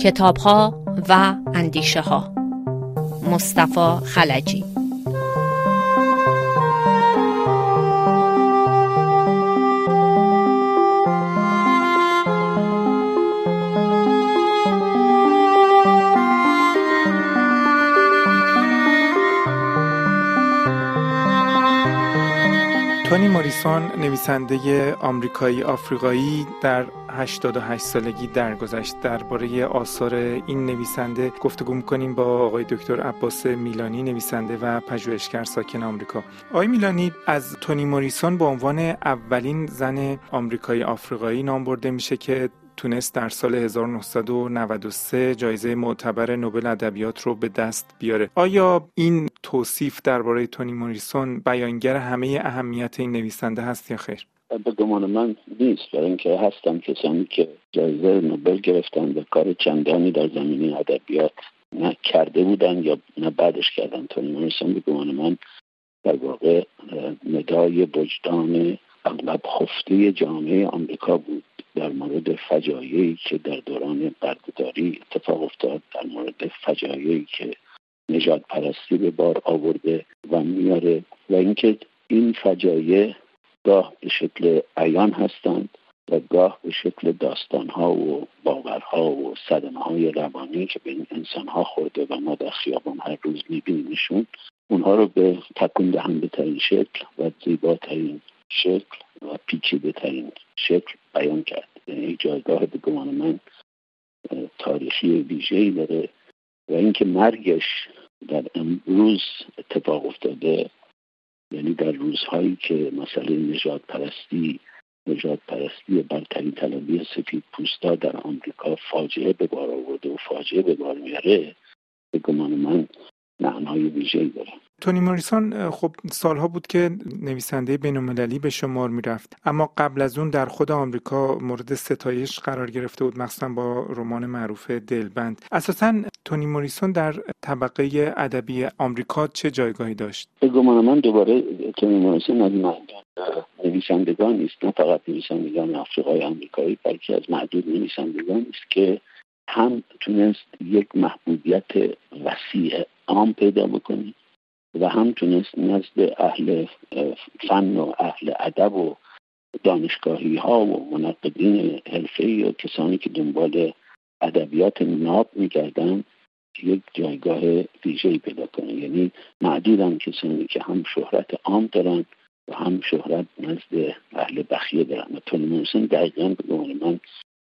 کتاب ها و اندیشه ها مصطفی خلجی. تونی موریسون نویسنده آمریکایی آفریقایی در 88 سالگی درگذشت درباره آثار این نویسنده گفتگو می‌کنیم با آقای دکتر عباس میلانی نویسنده و پژوهشگر ساکن آمریکا. آقای میلانی از تونی موریسون به عنوان اولین زن آمریکایی آفریقایی نام برده میشه که تونست در سال 1993 جایزه معتبر نوبل ادبیات رو به دست بیاره. آیا این توصیف درباره تونی موریسون بیانگر همه اهمیت این نویسنده هست یا خیر؟ به گمان من نیست. برای اینکه هستم کسانی که جایزه نوبل گرفتن و کار چندانی در زمینه ادبیات نه کرده بودن یا نه بعدش کردن. تونی موریسون به گمان من در واقع ندای وجدان اغلب خفته جامعه آمریکا بود. در مورد فجایعی که در دوران بردهداری اتفاق افتاد در مورد فجایعی که نجات پرستی به بار آورده و میاره. و اینکه این فجایع گاه به شکل عیان هستند و گاه به شکل داستانها و باورها و صدمه های روانی که به این انسان ها خورده و ما در خیابان هر روز میبینیمشون اونها رو به تکون دهنده ترین شکل و زیباترین شکل و پیچیده ترین شکل بیان کرد. یعنی جایگاه به گمان من تاریخی ویژه‌ای داره و اینکه مرگش در امروز اتفاق افتاده یعنی در روزهایی که مسئله نجات پرستی نجات پرستی برترین طلبی سفید پوستا در آمریکا فاجعه به بار آورده و فاجعه به بار میاره به گمان من معنای ویژه‌ای داره. تونی موریسون خب سالها بود که نویسنده بینالمللی به شمار می‌رفت. اما قبل از اون در خود آمریکا مورد ستایش قرار گرفته بود مخصوصا با رمان معروف دلبند. اساسا تونی موریسون در طبقه ادبی آمریکا چه جایگاهی داشت؟ به گمان من دوباره تونی موریسون از نویسندگان نیست. نه فقط نویسندگان آفریقای آمریکایی بلکه از معدود نویسندگان است که هم تونست یک محبوبیت وسیع عام پیدا بکنه و هم تونست نزد اهل فن و اهل ادب و دانشگاهی ها و منقدین حرفه و کسانی که دنبال ادبیات ناب می‌کردن یک جایگاه ویژه‌ای پیدا کنه. یعنی معدودن کسانی که هم شهرت عام دارن و هم شهرت نزد اهل بخیه دارن. و تونی موسن دقیقا به من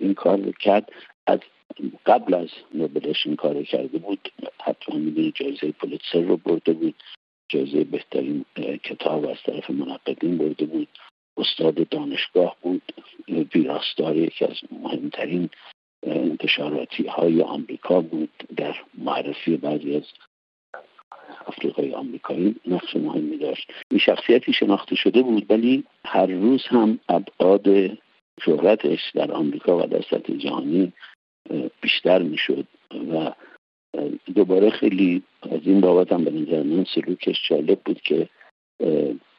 این کار رو کرد. از قبل از نوبلش این کار کرده بود حتما می‌دونی جایزه پولیتسر رو برده بود جایزه بهترین کتاب از طرف منقدین برده بود استاد دانشگاه بود ویراستار یکی از مهمترین انتشاراتی های آمریکا بود در معرفی بعضی از افریقای آمریکایی نقش مهمی داشت. این شخصیتی شناخته شده بود ولی هر روز هم ابعاد شهرتش در آمریکا و در سطح جهانی بیشتر می‌شد و دوباره خیلی از این بابت هم به نظر من سلوکش جالب بود که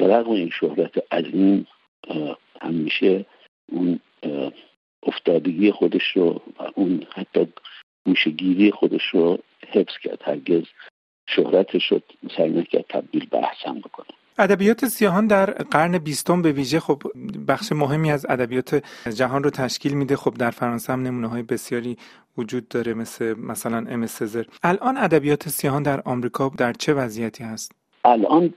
رقم این شهرت عظیم همیشه اون افتادگی خودش رو و اون حتی گوشگیری خودش رو حفظ کرد. هرگز شهرتش رو سعی نکرد تبدیل به احسن بکنه. ادبیات سیاهان در قرن بیستم به ویژه خب بخش مهمی از ادبیات جهان رو تشکیل میده. خب در فرانسه هم نمونه های بسیاری وجود داره مثل مثلا ام سزر الان ادبیات سیاهان در آمریکا در چه وضعیتی هست؟ الان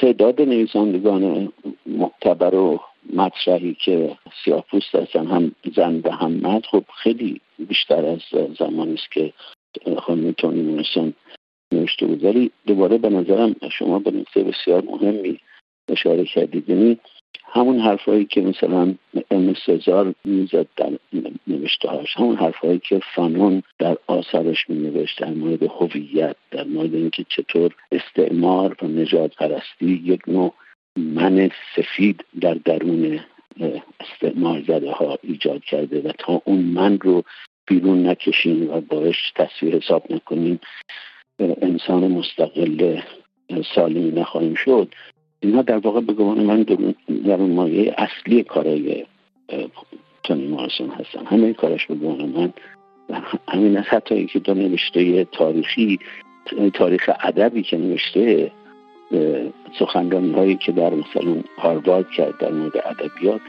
تعداد نویسندگان معتبر و مطرحی که سیاه پوست هستن هم زن و هم مرد خب خیلی بیشتر از زمانی است که خانم تونی مونسون نوشته بود. ولی دوباره به نظرم شما به نکته بسیار مهمی اشاره کردید. یعنی همون حرفهایی که مثلا ام سزار می‌زد در نوشته هاش همون حرفهایی که فانون در آثارش می نوشت در مورد هویت در مورد اینکه چطور استعمار و نجات پرستی یک نوع من سفید در درون استعمار زده ها ایجاد کرده و تا اون من رو بیرون نکشین و باش تصویر حساب نکنیم انسان مستقل سالمی نخواهیم شد. اینها در واقع به گمان من در مایه اصلی کارای تونی مارسون هستن. همه کارش به گمان من همین از حتی که دو نوشته تاریخی تاریخ ادبی که نوشته سخنرانی هایی که در مثلا هاروارد کرد در مورد ادبیات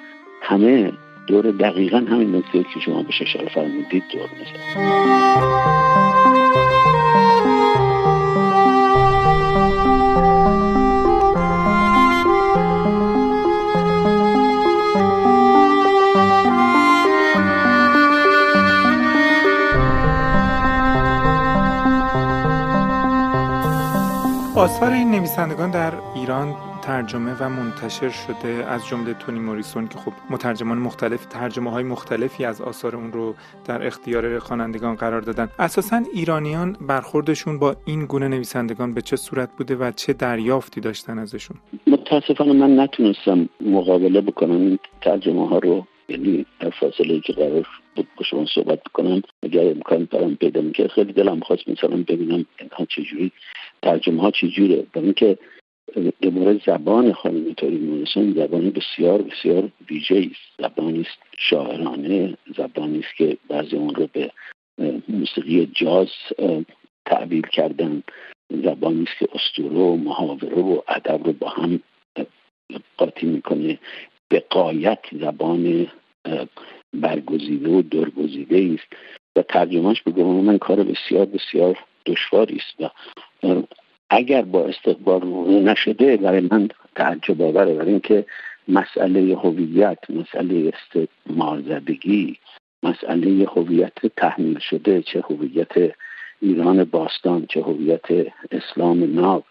همه دور دقیقا همین نکته که شما به اشاره فرمودید دور می‌زد نویسندگان در ایران ترجمه و منتشر شده از جمله تونی موریسون که خب مترجمان مختلف ترجمه های مختلفی از آثار اون رو در اختیار خوانندگان قرار دادن. اساسا ایرانیان برخوردشون با این گونه نویسندگان به چه صورت بوده و چه دریافتی داشتن ازشون؟ متاسفانه من نتونستم مقابله بکنم این ترجمه ها رو یعنی فاصله که با شما صحبت بکنم اگر امکان برام پیدا می‌کرد خیلی دلم خواست مثلا ببینم اینها چجوری ترجمه ها چجوره. برای اینکه به زبان خانم توری مونسون زبانی بسیار بسیار ویژه است. زبانی است شاعرانه زبانی است که بعضی اون رو به موسیقی جاز تعبیر کردن. زبانی است که اسطوره و محاوره و ادب رو با هم قاطی می‌کنه. به قایت زبان برگزیده و درگزیده است و ترجمهش به من کار بسیار بسیار دشواری است. و اگر با استقبال نشده برای من تعجب آوره. برای اینکه مسئله هویت مسئله استعمار زدگی مسئله هویت تحمیل شده چه هویت ایران باستان چه هویت اسلام ناب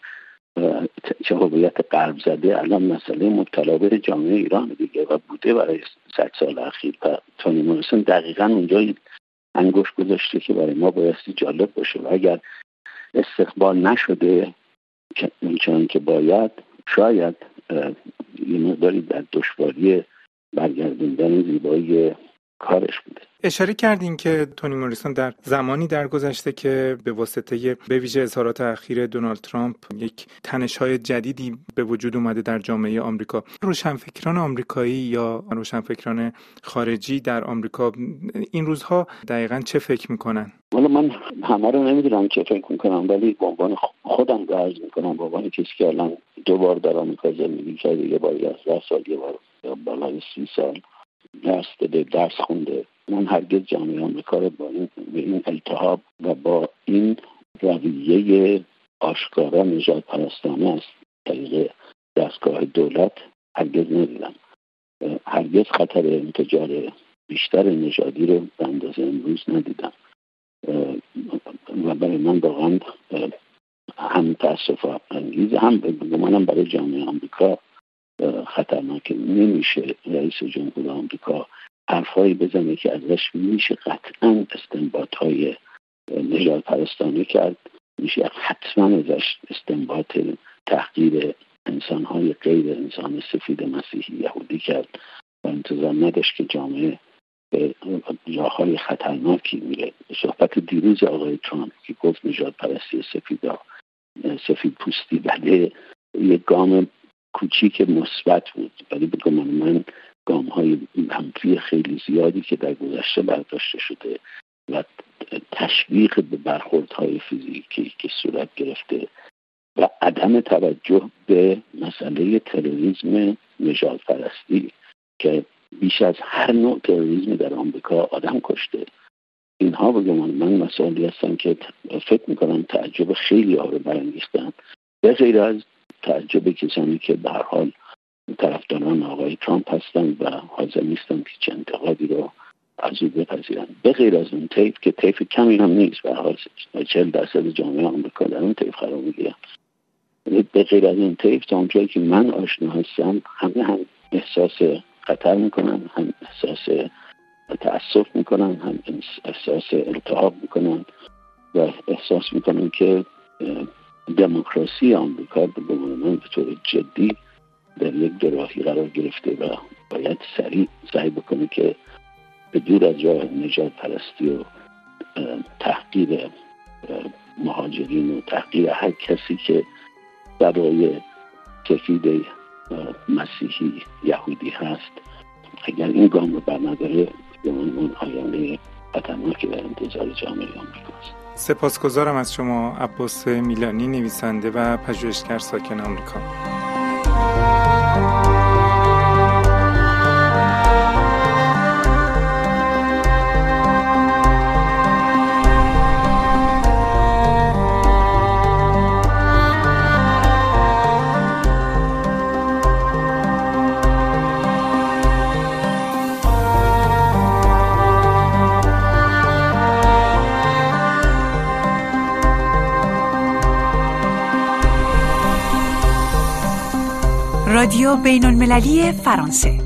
چه هویت قلب زده الان مسئله مبتلا جامعه ایران دیگه و بوده برای صد سال اخیر. و تونی مورسون دقیقا اونجا انگوش گذاشته که برای ما بایستی جالب باشه. و اگر استقبال نشده اونچنان که باید شاید یه مقداری در دشواری برگردوندن زیبایی کارش بوده. اشاره کردین که تونی موریسون در زمانی درگذشته که به واسطه به ویژه اظهارات اخیر دونالد ترامپ یک تنش‌های جدیدی به وجود اومده در جامعه آمریکا. روشنفکران آمریکایی یا روشنفکران خارجی در آمریکا این روزها دقیقا چه فکر می‌کنن؟ حالا من همه رو نمی‌دونم چه فکر می‌کنم ولی به عنوان خودم درز می‌کنم. به عنوان کسی که الان دو بار در آمریکا زندگی کرده یه بار یازده سال یه بار بالای سی سال. درس داده درس خونده. من هرگز جامعه آمریکا رو با این به این التحاب و با این رویه آشکارا نجات پرستانه از طریق دستگاه دولت هرگز ندیدم. هرگز خطر انتجار بیشتر نژادی رو به اندازه امروز ندیدم. و برای من واقعا هم تاسف انگیز هم گمانم برای جامعه آمریکا خطرناک نمیشه رئیس جمهور آمریکا حرفهایی بزنه که ازش میشه قطعا استنباط های نجات پرستانه کرد. میشه حتما ازش استنباط تحقیر انسان های غیر انسان سفید مسیحی یهودی کرد. و انتظار نداشت که جامعه به جاهای خطرناکی میره. صحبت دیروز آقای ترامپ که گفت نجات پرستی سفیدا سفید پوستی بله یک گام کوچیک مثبت بود. ولی به من گام های منفی خیلی زیادی که در گذشته برداشته شده و تشویق به برخوردهای فیزیکی که صورت گرفته و عدم توجه به مسئله تروریسم نجات پرستی که بیش از هر نوع تروریسم در آمریکا آدم کشته. اینها به گمان من مسائلی هستن که فکر می‌کنم تعجب خیلی ها رو برانگیختن. به غیر از تعجب کسانی که به حال طرفداران آقای ترامپ هستن و حاضر نیستن که چه انتقادی رو از او بپذیرن به غیر از اون تیف که تیف کمی هم نیست به حال چل درصد جامعه آمریکا در اون تیف قرار می‌گیرن. به غیر از اون تیف تا اونجایی که من آشنا هستم همه هم احساس خطر می‌کنن هم احساس تأسف می‌کنن هم احساس التحاب می‌کنن و احساس می‌کنن که دموکراسی آمریکا به من به طور جدی در یک دراهی قرار گرفته و باید سریع سعی بکنه که به دور از جای نجات پرستی و تحقیر مهاجرین و تحقیر هر کسی که برای سفید مسیحی یهودی هست اگر این گام رو برنداره به اون آینده خطرناکی در انتظار جامعه آمریکاست سپاسگزارم از شما عباس میلانی نویسنده و پژوهشگر ساکن آمریکا. رادیو بین المللی فرانسه.